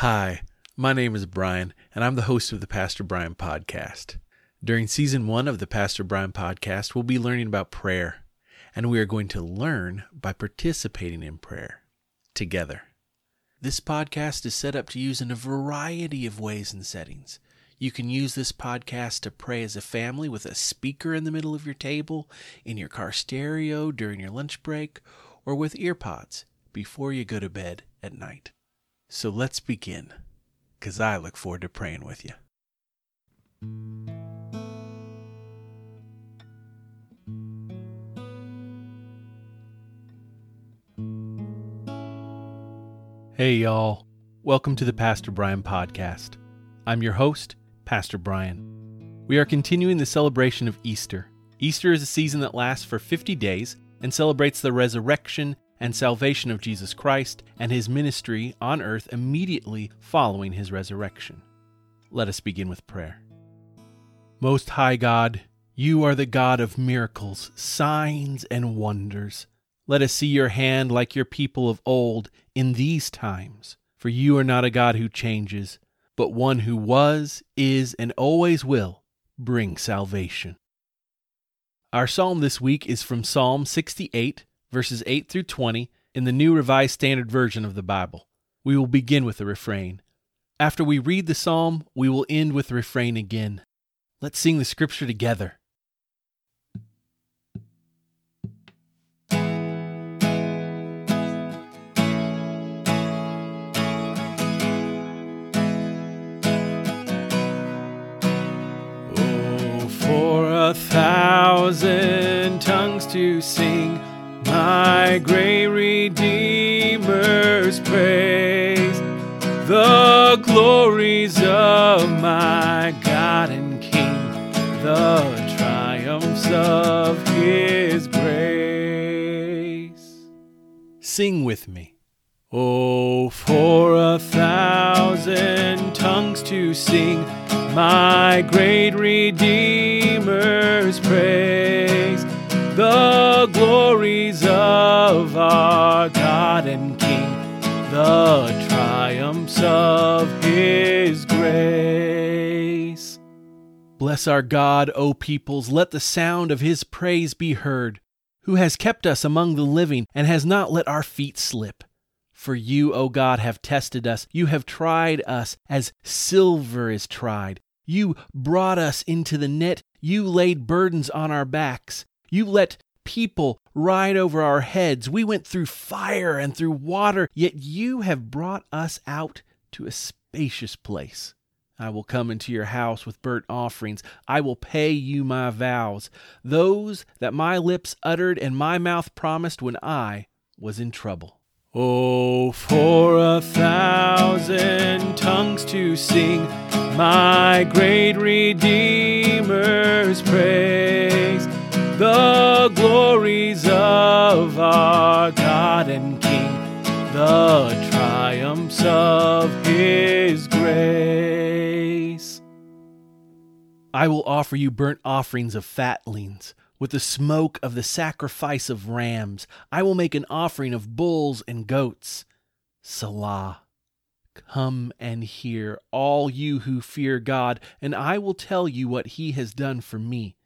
Hi, my name is Brian, and I'm the host of the Pastor Brian Podcast. During season one of the Pastor Brian Podcast, we'll be learning about prayer, and we are going to learn by participating in prayer together. This podcast is set up to use in a variety of ways and settings. You can use this podcast to pray as a family with a speaker in the middle of your table, in your car stereo during your lunch break, or with earpods before you go to bed at night. So let's begin, because I look forward to praying with you. Hey, y'all. Welcome to the Pastor Brian Podcast. I'm your host, Pastor Brian. We are continuing the celebration of Easter. Easter is a season that lasts for 50 days and celebrates the resurrection and salvation of Jesus Christ and his ministry on earth immediately following his resurrection. Let us begin with prayer. Most High God, you are the God of miracles, signs, and wonders. Let us see your hand like your people of old in these times. For you are not a God who changes, but one who was, is, and always will bring salvation. Our psalm this week is from Psalm 68, verses 8 through 20 in the New Revised Standard Version of the Bible. We will begin with the refrain. After we read the psalm, we will end with the refrain again. Let's sing the scripture together. Oh, for a thousand tongues to sing my great Redeemer's praise, the glories of my God and King, the triumphs of His grace. Sing with me. Oh, for a thousand tongues to sing my great Redeemer's praise the glories of our God and King, the triumphs of His grace. Bless our God, O peoples, let the sound of His praise be heard, who has kept us among the living and has not let our feet slip. For you, O God, have tested us. You have tried us as silver is tried. You brought us into the net. You laid burdens on our backs. You let people ride over our heads. We went through fire and through water, yet you have brought us out to a spacious place. I will come into your house with burnt offerings. I will pay you my vows, those that my lips uttered and my mouth promised when I was in trouble. Oh, for a thousand tongues to sing my great Redeemer's praise, the glories of our God and King, the triumphs of His grace. I will offer you burnt offerings of fatlings with the smoke of the sacrifice of rams. I will make an offering of bulls and goats. Selah. Come and hear, all you who fear God, and I will tell you what he has done for me.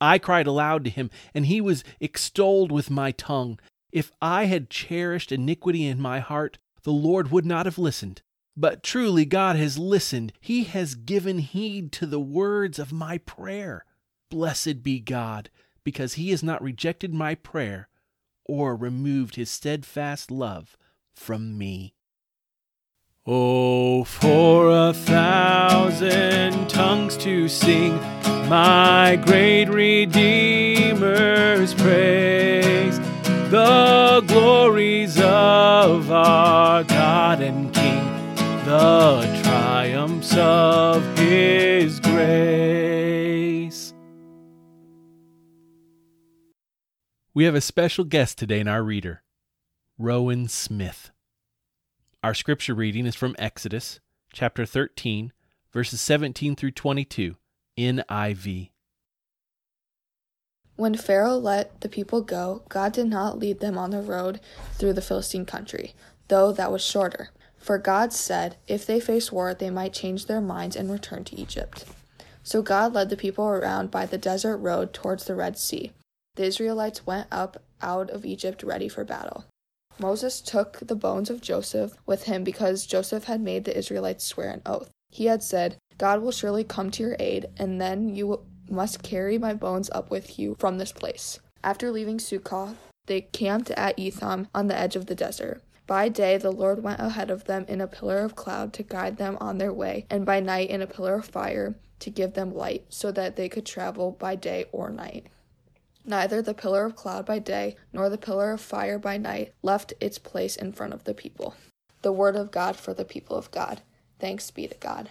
I cried aloud to him, and he was extolled with my tongue. If I had cherished iniquity in my heart, the Lord would not have listened. But truly God has listened. He has given heed to the words of my prayer. Blessed be God, because he has not rejected my prayer or removed his steadfast love from me. Oh, for a thousand tongues to sing my great Redeemer's praise, the glories of our God and King, the triumphs of His grace. We have a special guest today in our reader, Rowan Smith. Our scripture reading is from Exodus chapter 13, verses 17 through 22, NIV. When Pharaoh let the people go, God did not lead them on the road through the Philistine country, though that was shorter. For God said, if they face war, they might change their minds and return to Egypt. So God led the people around by the desert road towards the Red Sea. The Israelites went up out of Egypt ready for battle. Moses took the bones of Joseph with him because Joseph had made the Israelites swear an oath. He had said, God will surely come to your aid, and then you must carry my bones up with you from this place. After leaving Succoth, they camped at Etham on the edge of the desert. By day the Lord went ahead of them in a pillar of cloud to guide them on their way, and by night in a pillar of fire to give them light, so that they could travel by day or night. Neither the pillar of cloud by day nor the pillar of fire by night left its place in front of the people. The word of God for the people of God. Thanks be to God.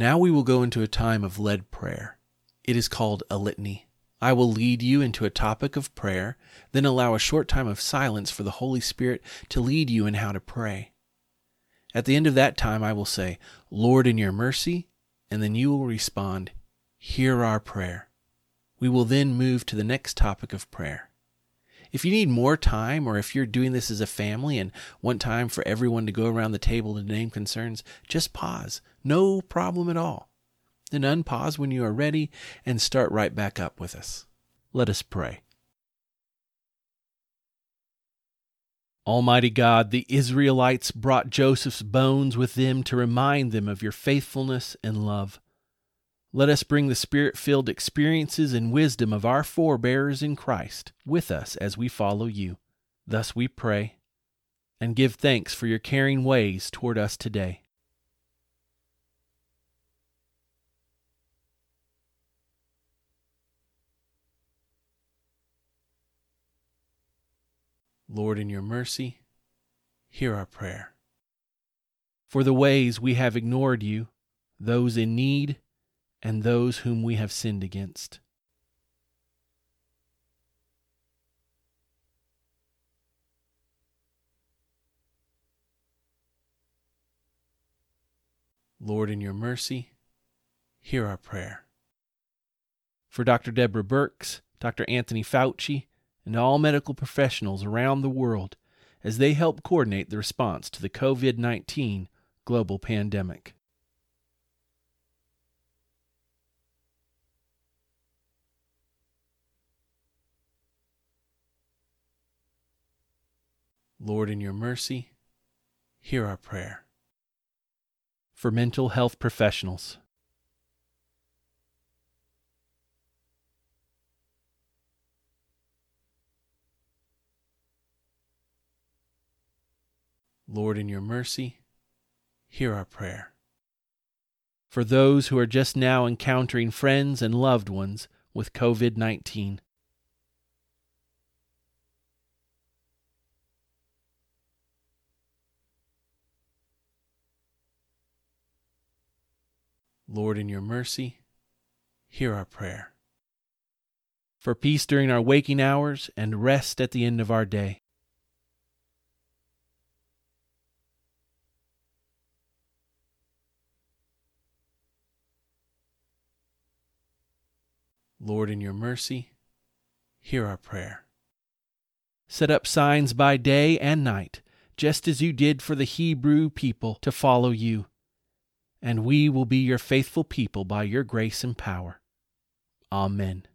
Now we will go into a time of led prayer. It is called a litany. I will lead you into a topic of prayer, then allow a short time of silence for the Holy Spirit to lead you in how to pray. At the end of that time, I will say, Lord, in your mercy, and then you will respond, Hear our prayer. We will then move to the next topic of prayer. If you need more time, or if you're doing this as a family and want time for everyone to go around the table to name concerns, just pause. No problem at all. Then unpause when you are ready and start right back up with us. Let us pray. Almighty God, the Israelites brought Joseph's bones with them to remind them of your faithfulness and love. Let us bring the spirit filled experiences and wisdom of our forebears in Christ with us as we follow you. Thus we pray and give thanks for your caring ways toward us today. Lord, in your mercy, hear our prayer. For the ways we have ignored you, those in need, and those whom we have sinned against. Lord, in your mercy, hear our prayer. For Dr. Deborah Birx, Dr. Anthony Fauci, and all medical professionals around the world as they help coordinate the response to the COVID 19 global pandemic. Lord, in your mercy, hear our prayer. For mental health professionals, Lord, in your mercy, hear our prayer. For those who are just now encountering friends and loved ones with COVID 19, Lord, in your mercy, hear our prayer. For peace during our waking hours and rest at the end of our day. Lord, in your mercy, hear our prayer. Set up signs by day and night, just as you did for the Hebrew people to follow you, and we will be your faithful people by your grace and power. Amen.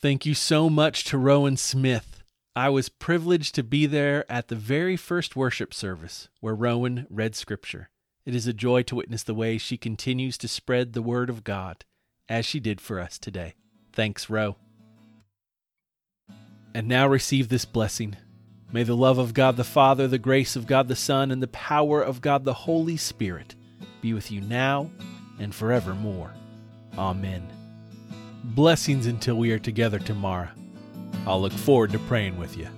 Thank you so much to Rowan Smith. I was privileged to be there at the very first worship service where Rowan read Scripture. It is a joy to witness the way she continues to spread the Word of God, as she did for us today. Thanks, Row. And now receive this blessing. May the love of God the Father, the grace of God the Son, and the power of God the Holy Spirit be with you now and forevermore. Amen. Blessings until we are together tomorrow. I'll look forward to praying with you.